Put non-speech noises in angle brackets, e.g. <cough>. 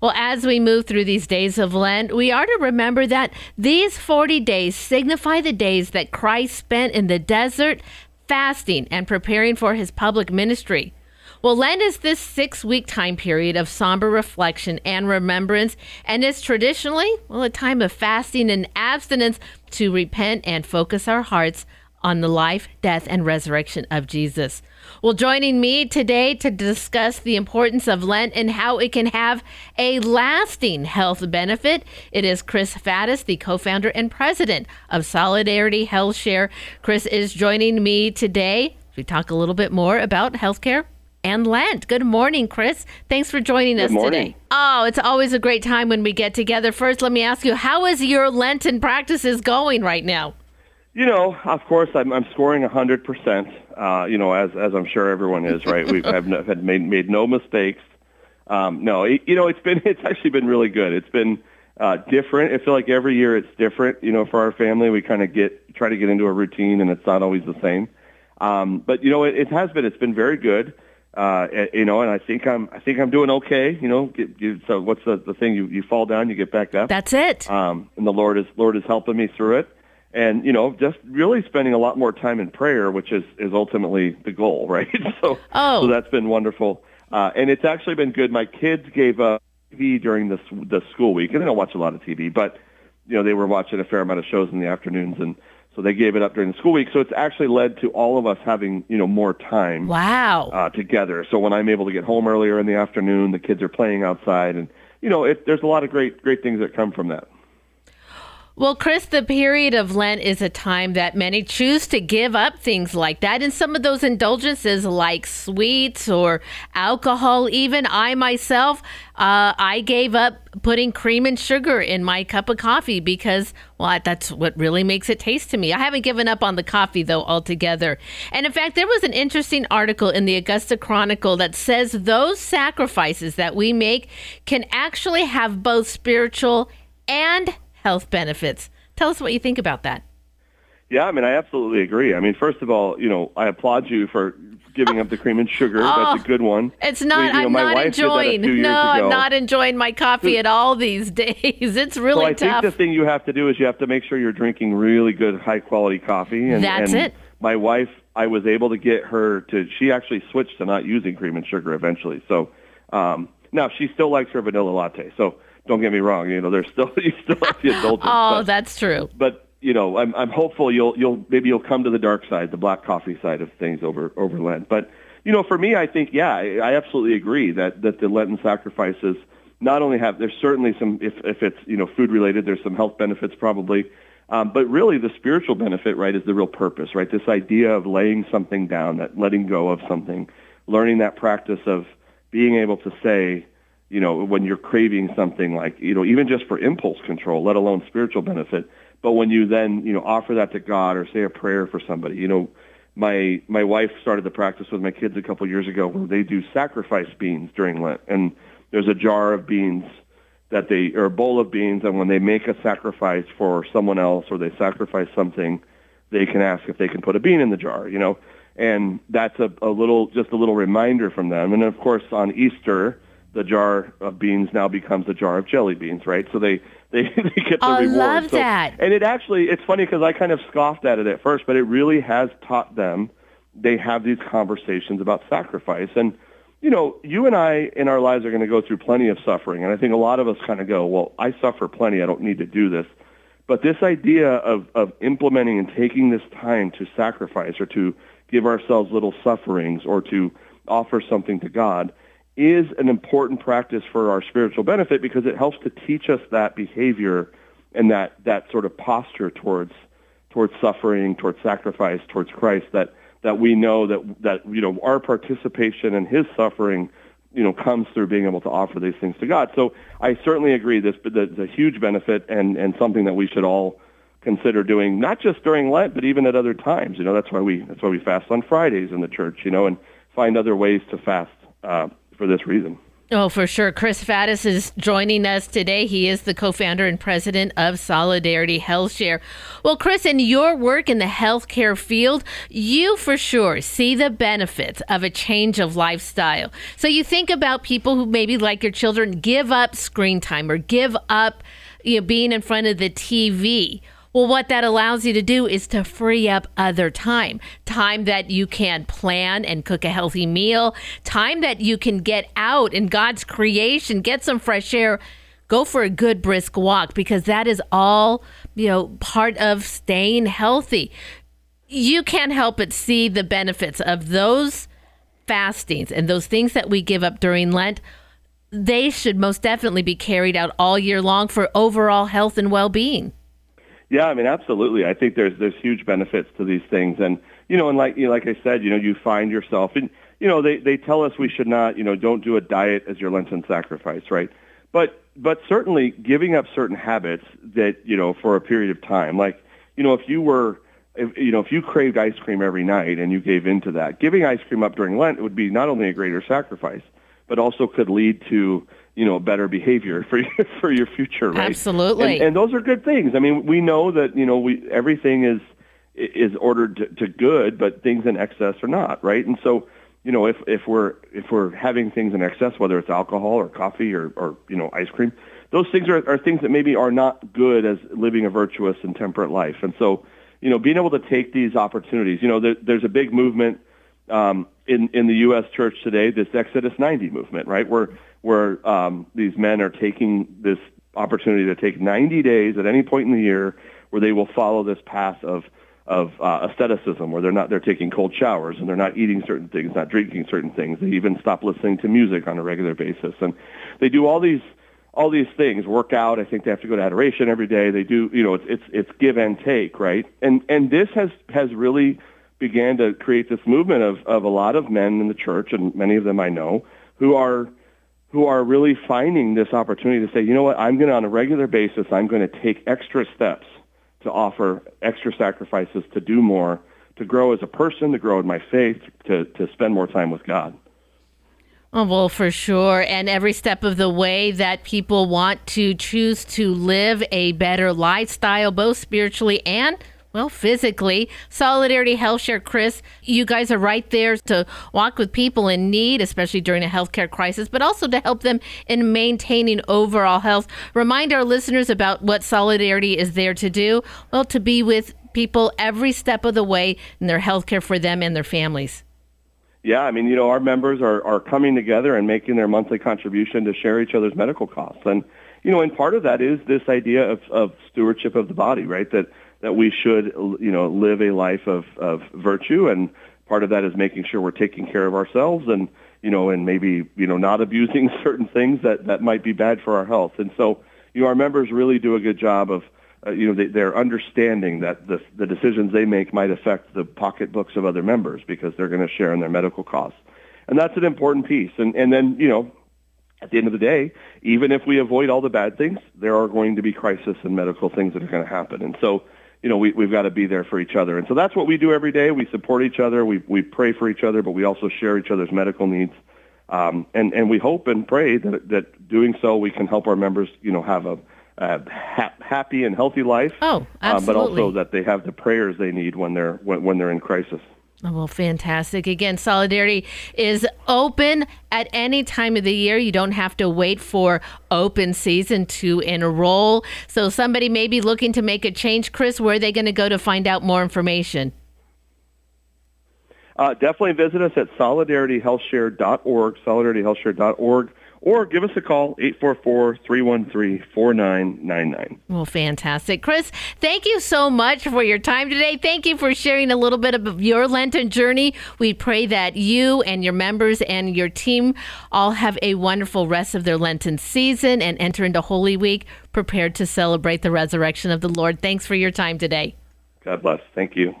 Well, as we move through these days of Lent, we are to remember that these 40 days signify the days that Christ spent in the desert fasting and preparing for his public ministry. Well, Lent is this six week time period of somber reflection and remembrance, and is traditionally, well, a time of fasting and abstinence to repent and focus our hearts on the life, death, and resurrection of Jesus. Well, joining me today to discuss the importance of Lent and how it can have a lasting health benefit, it is Chris Faddis, the co founder and president of Solidarity Health Share. Chris is joining me today. We talk a little bit more about healthcare and Lent. Good morning, Chris. Thanks for joining Good us morning. today. Oh, it's always a great time when we get together. First, let me ask you, how is your Lenten practices going right now? You know, of course, I'm, I'm scoring 100%, uh, you know, as, as I'm sure everyone is, right? <laughs> We've have no, had made, made no mistakes. Um, no, it, you know, it's been, <laughs> it's actually been really good. It's been uh, different. I feel like every year it's different, you know, for our family. We kind of get, try to get into a routine and it's not always the same. Um, but, you know, it, it has been, it's been very good. Uh, you know, and I think I'm, I think I'm doing okay. You know, get, get, so what's the, the thing? You, you fall down, you get back up. That's it. um, and the Lord is Lord is helping me through it. And you know, just really spending a lot more time in prayer, which is is ultimately the goal, <laughs> right? <laughs> so, Oh. so that's been wonderful, uh, and it's actually been good. My kids gave up TV during the the school week, and they don't watch a lot of TV, but you know, they were watching a fair amount of shows in the afternoons, and so they gave it up during the school week. So it's actually led to all of us having you know more time Wow. uh, together. So when I'm able to get home earlier in the afternoon, the kids are playing outside, and you know, it, there's a lot of great great things that come from that. Well, Chris, the period of Lent is a time that many choose to give up things like that. And some of those indulgences, like sweets or alcohol, even I myself, uh, I gave up putting cream and sugar in my cup of coffee because, well, that's what really makes it taste to me. I haven't given up on the coffee, though, altogether. And in fact, there was an interesting article in the Augusta Chronicle that says those sacrifices that we make can actually have both spiritual and health benefits. Tell us what you think about that. Yeah, I mean, I absolutely agree. I mean, first of all, you know, I applaud you for giving up the cream and sugar. <laughs> That's a good one. It's not. We- you know, I'm not wife did that a enjoying. No, I'm not enjoying my coffee at all these <laughs> days. It's really So I tough. think the thing you have to do is you have to make sure you're drinking really good, high quality coffee. And, That's and it. My wife, I was able to get her to. She actually switched to not using cream and sugar eventually. So um, now she still likes her vanilla latte. So don't get me wrong. You know, there's still <laughs> you still have the indulgence. <laughs> oh, but- that's true. but you know, I'm I'm hopeful you'll you'll maybe you'll come to the dark side, the black coffee side of things over over Lent. But you know, for me, I think yeah, I, I absolutely agree that that the Lenten sacrifices not only have there's certainly some if if it's you know food related, there's some health benefits probably. Um, but really, the spiritual benefit, right, is the real purpose, right? This idea of laying something down, that letting go of something, learning that practice of being able to say, you know, when you're craving something like, you know, even just for impulse control, let alone spiritual benefit. But when you then, you know, offer that to God or say a prayer for somebody, you know, my my wife started the practice with my kids a couple years ago where they do sacrifice beans during Lent, and there's a jar of beans that they or a bowl of beans, and when they make a sacrifice for someone else or they sacrifice something, they can ask if they can put a bean in the jar, you know, and that's a, a little just a little reminder from them. And of course, on Easter, the jar of beans now becomes a jar of jelly beans, right? So they <laughs> they, they get the Oh, I reward. love So- that. And it actually it's funny because I kind of scoffed at it at first, but it really has taught them. They have these conversations about sacrifice, and you know, you and I in our lives are going to go through plenty of suffering, and I think a lot of us kind of go, "Well, I suffer plenty. I don't need to do this." But this idea of, of implementing and taking this time to sacrifice or to give ourselves little sufferings or to offer something to God is an important practice for our spiritual benefit because it helps to teach us that behavior and that, that sort of posture towards towards suffering, towards sacrifice, towards Christ that that we know that that you know our participation in his suffering you know comes through being able to offer these things to God. So I certainly agree this but there's a huge benefit and and something that we should all consider doing not just during Lent but even at other times. You know that's why we that's why we fast on Fridays in the church, you know, and find other ways to fast uh, for this reason. Oh, for sure. Chris Faddis is joining us today. He is the co founder and president of Solidarity Health Share. Well, Chris, in your work in the healthcare field, you for sure see the benefits of a change of lifestyle. So you think about people who maybe, like your children, give up screen time or give up you know, being in front of the TV well, what that allows you to do is to free up other time time that you can plan and cook a healthy meal, time that you can get out in God's creation, get some fresh air. Go for a good brisk walk because that is all, you know, part of staying healthy. You can't help but see the benefits of those fastings and those things that we give up during Lent they should most definitely be carried out all year long for overall health and well-being. Yeah, I mean, absolutely. I think there's there's huge benefits to these things, and you know, and like you know, like I said, you know, you find yourself, and you know, they they tell us we should not, you know, don't do a diet as your Lenten sacrifice, right? But but certainly giving up certain habits that you know for a period of time, like you know, if you were if, you know, if you craved ice cream every night and you gave into that, giving ice cream up during Lent would be not only a greater sacrifice, but also could lead to you know better behavior for <laughs> your, for your future right? Absolutely. And, and, those are good things. I mean we know that you know we everything is is ordered to, to good but things in excess are not right? And so you know if if we're if we're having things in excess whether it's alcohol or coffee or or you know ice cream those things are, are things that maybe are not good as living a virtuous and temperate life. And so you know being able to take these opportunities you know there, there's a big movement um, in in the U.S. church today, this Exodus 90 movement, right, where where um, these men are taking this opportunity to take 90 days at any point in the year where they will follow this path of of uh, asceticism, where they're not they're taking cold showers and they're not eating certain things, not drinking certain things. They even stop listening to music on a regular basis, and they do all these all these things. Work out. I think they have to go to adoration every day. They do. You know, it's it's it's give and take, right? And and this has has really began to create this movement of, of a lot of men in the church, and many of them I know, who are who are really finding this opportunity to say, you know what, I'm going to, on a regular basis, I'm going to take extra steps to offer extra sacrifices, to do more, to grow as a person, to grow in my faith, to, to spend more time with God. Oh, well, for sure. And every step of the way that people want to choose to live a better lifestyle, both spiritually and well, physically. Solidarity Health Share, Chris, you guys are right there to walk with people in need, especially during a healthcare crisis, but also to help them in maintaining overall health. Remind our listeners about what Solidarity is there to do. Well, to be with people every step of the way in their healthcare for them and their families. Yeah, I mean, you know, our members are, are coming together and making their monthly contribution to share each other's medical costs. And, you know, and part of that is this idea of, of stewardship of the body, right? That that we should, you know, live a life of, of virtue. And part of that is making sure we're taking care of ourselves and, you know, and maybe, you know, not <laughs> abusing certain things that, that might be bad for our health. And so, you know, our members really do a good job of, uh, you know, they, they're understanding that the, the decisions they make might affect the pocketbooks of other members because they're going to share in their medical costs. And that's an important piece. And, and then, you know, at the end of the day, even if we avoid all the bad things, there are going to be crisis and medical things that are going to happen. And so, you know, we, we've got to be there for each other. And so that's what we do every day. We support each other. We, we pray for each other, but we also share each other's medical needs. Um, and, and we hope and pray that, that doing so, we can help our members, you know, have a, a ha- happy and healthy life. Oh, absolutely. Um, but also that they have the prayers they need when they're, when, when they're in crisis. Well, fantastic. Again, Solidarity is open at any time of the year. You don't have to wait for open season to enroll. So, somebody may be looking to make a change. Chris, where are they going to go to find out more information? Uh, definitely visit us at solidarityhealthshare.org, solidarityhealthshare.org or give us a call 844-313-4999 well fantastic. Chris thank you so much for your time today. Thank you for sharing a little bit of your lenten journey. We pray that you and your members and your team all have a wonderful rest of their lenten season and enter into holy week prepared to celebrate the resurrection of the lord. Thanks for your time today. God bless. Thank you